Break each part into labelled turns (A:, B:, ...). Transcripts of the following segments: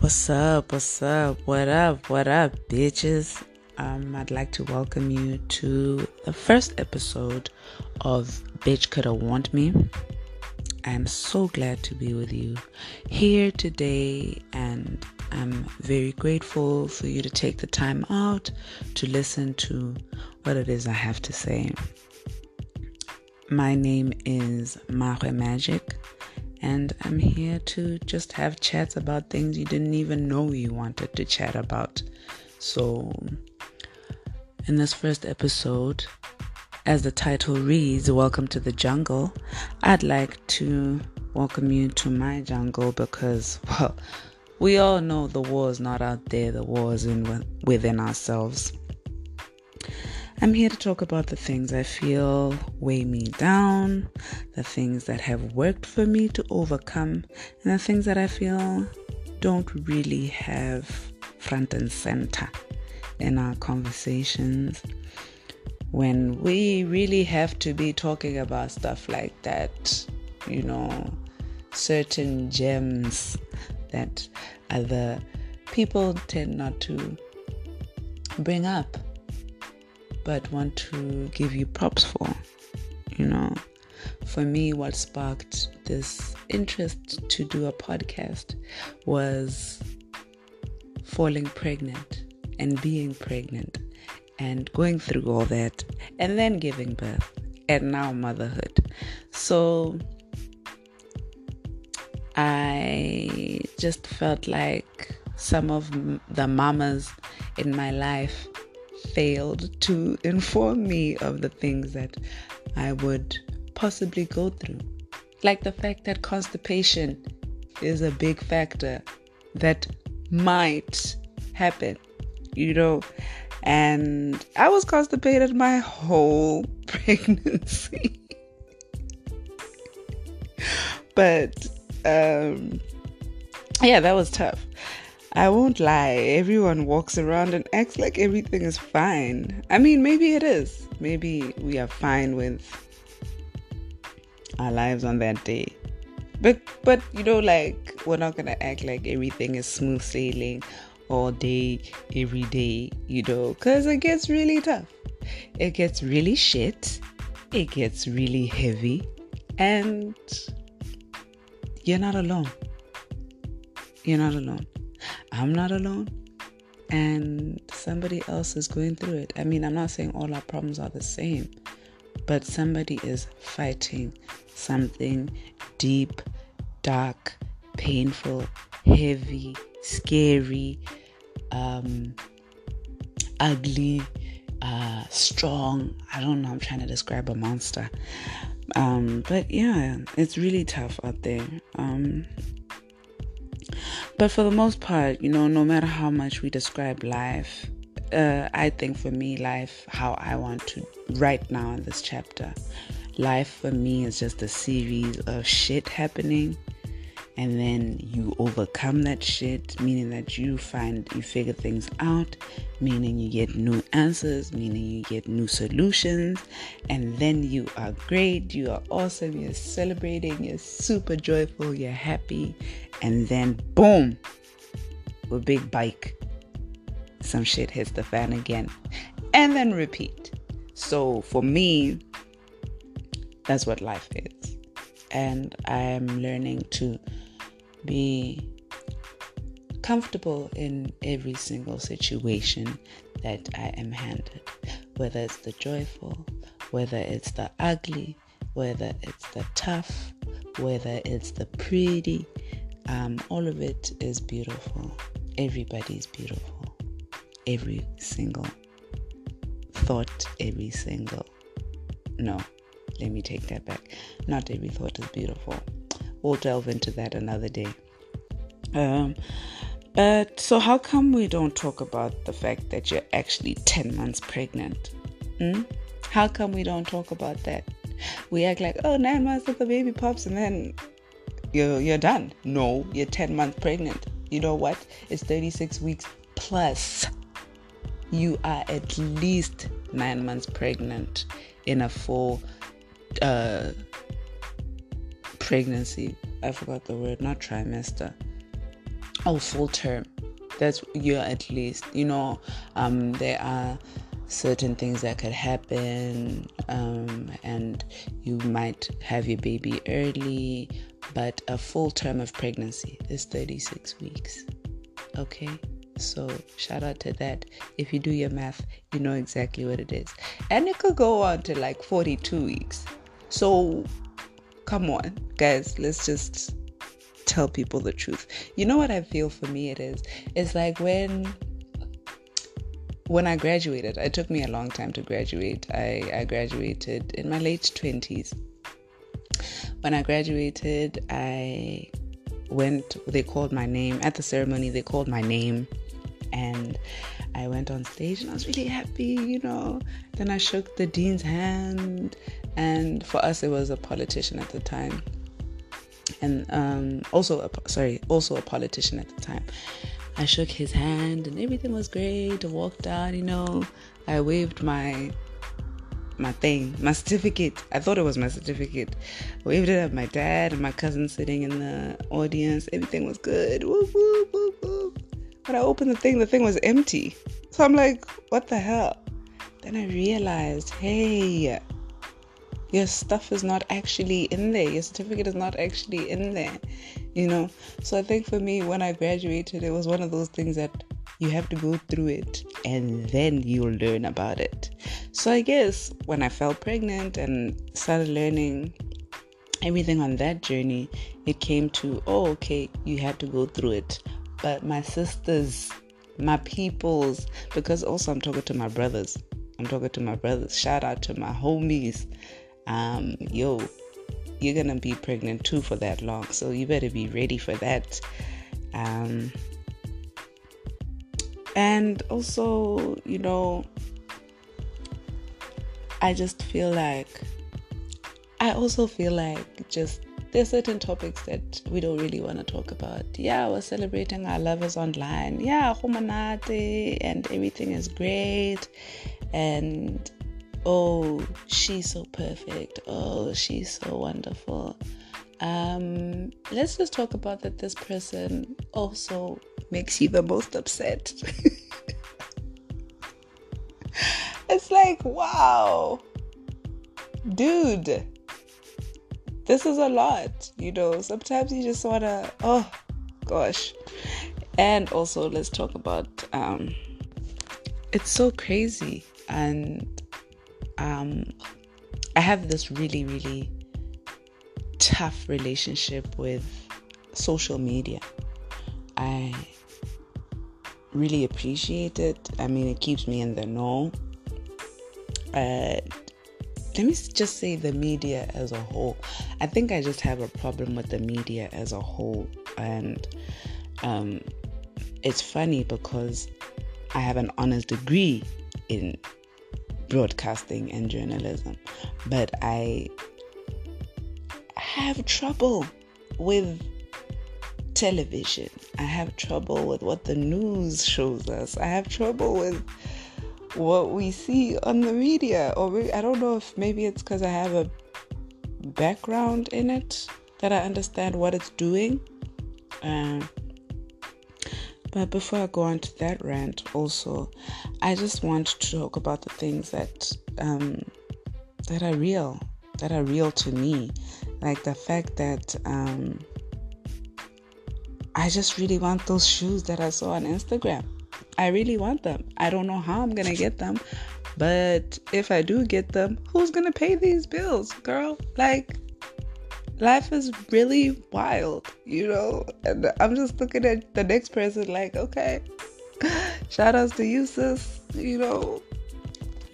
A: What's up? What's up? What up? What up, bitches? Um, I'd like to welcome you to the first episode of Bitch Coulda Want Me. I'm so glad to be with you here today, and I'm very grateful for you to take the time out to listen to what it is I have to say. My name is Mahwe Magic and I'm here to just have chats about things you didn't even know you wanted to chat about. So, in this first episode, as the title reads, Welcome to the Jungle, I'd like to welcome you to my jungle because, well, we all know the war is not out there, the war is in within ourselves. I'm here to talk about the things I feel weigh me down, the things that have worked for me to overcome, and the things that I feel don't really have front and center in our conversations. When we really have to be talking about stuff like that, you know, certain gems that other people tend not to bring up but want to give you props for. You know, for me, what sparked this interest to do a podcast was falling pregnant and being pregnant and going through all that and then giving birth and now motherhood. So I just felt like some of the mamas in my life failed to inform me of the things that I would possibly go through. Like the fact that constipation is a big factor that might happen, you know. And I was constipated my whole pregnancy. but um yeah, that was tough. I won't lie, everyone walks around and acts like everything is fine. I mean, maybe it is. Maybe we are fine with our lives on that day. But but you know like we're not going to act like everything is smooth sailing all day every day, you know, cuz it gets really tough. It gets really shit. It gets really heavy and you're not alone. You're not alone. I'm not alone and somebody else is going through it. I mean, I'm not saying all our problems are the same, but somebody is fighting something deep, dark, painful, heavy, scary, um, ugly, uh, strong. I don't know. I'm trying to describe a monster. Um, but yeah, it's really tough out there. Um, but for the most part, you know, no matter how much we describe life, uh, I think for me, life, how I want to, right now in this chapter, life for me is just a series of shit happening and then you overcome that shit, meaning that you find you figure things out, meaning you get new answers, meaning you get new solutions, and then you are great, you are awesome, you're celebrating, you're super joyful, you're happy, and then boom, a big bike, some shit hits the fan again, and then repeat. So for me, that's what life is. And I am learning to be comfortable in every single situation that I am handed, whether it's the joyful, whether it's the ugly, whether it's the tough, whether it's the pretty. Um, all of it is beautiful. Everybody is beautiful. Every single thought, every single. No, let me take that back. Not every thought is beautiful we'll delve into that another day. Um, but so, how come we don't talk about the fact that you're actually 10 months pregnant? Hmm? How come we don't talk about that? We act like, oh, nine months of the baby pops and then you're, you're done. No, you're 10 months pregnant. You know what? It's 36 weeks plus. You are at least nine months pregnant in a full uh, pregnancy. I forgot the word, not trimester. oh full term. That's year at least. You know um, there are certain things that could happen um, and you might have your baby early but a full term of pregnancy is 36 weeks. Okay? So shout out to that. If you do your math you know exactly what it is. And it could go on to like 42 weeks. So come on guys let's just tell people the truth. You know what I feel for me it is? It's like when when I graduated, it took me a long time to graduate. I, I graduated in my late 20s. When I graduated, I went, they called my name. At the ceremony, they called my name. And I went on stage and I was really happy, you know. Then I shook the dean's hand. And for us, it was a politician at the time and um, also a, sorry, also a politician at the time. I shook his hand and everything was great. I walked out, you know. I waved my my thing, my certificate. I thought it was my certificate. I waved it at my dad and my cousin sitting in the audience. Everything was good. Whoop, whoop, whoop, But I opened the thing, the thing was empty. So I'm like, what the hell? Then I realized, hey, your stuff is not actually in there your certificate is not actually in there you know so i think for me when i graduated it was one of those things that you have to go through it and then you'll learn about it so i guess when i fell pregnant and started learning everything on that journey it came to oh okay you had to go through it but my sisters my peoples because also i'm talking to my brothers. I'm talking to my brothers. Shout out to my homies. Um, yo, you're gonna be pregnant too for that long, so you better be ready for that. Um, and also, you know, I just feel like I also feel like just there's certain topics that we don't really want to talk about. Yeah, we're celebrating our lovers online. Yeah, and everything is great. And oh, she's so perfect. Oh, she's so wonderful. Um, let's just talk about that this person also makes you the most upset. it's like, wow, dude, this is a lot, you know. Sometimes you just wanna, oh gosh. And also, let's talk about um, it's so crazy and um, I have this really, really tough relationship with social media. I really appreciate it. I mean, it keeps me in the know. Uh, let me just say the media as a whole. I think I just have a problem with the media as a whole. And um, it's funny because I have an honors degree in broadcasting and journalism. But I have trouble with television. I have trouble with what the news shows us. I have trouble with what we see on the media. Or I don't know if maybe it's because I have a background in it that I understand what it's doing. Uh, but before I go on to that rant, also, I just want to talk about the things that um, that are real, that are real to me, like the fact that um, I just really want those shoes that I saw on Instagram. I really want them. I don't know how I'm gonna get them, but if I do get them, who's gonna pay these bills, girl? Like, life is really wild, you know? And I'm just looking at the next person like, okay, shout outs to you, sis, you know?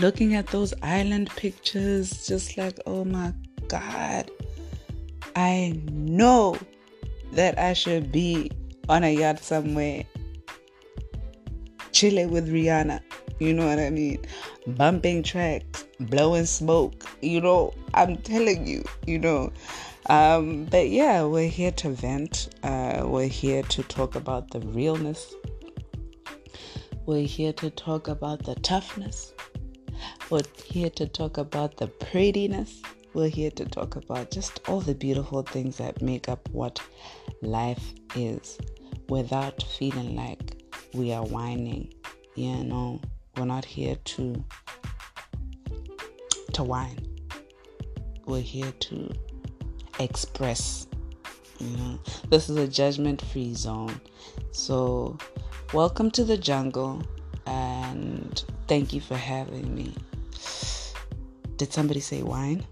A: Looking at those island pictures, just like, oh my God, I know that I should be on a yacht somewhere, chilling with Rihanna. You know what I mean? Bumping tracks, blowing smoke. You know, I'm telling you, you know. Um, but yeah, we're here to vent. Uh, we're here to talk about the realness. We're here to talk about the toughness. We're here to talk about the prettiness. We're here to talk about just all the beautiful things that make up what life is. without feeling like we are whining. You know, we're not here to to whine. We're here to express. You know, this is a judgment-free zone. So, welcome to the jungle, and thank you for having me. Did somebody say wine?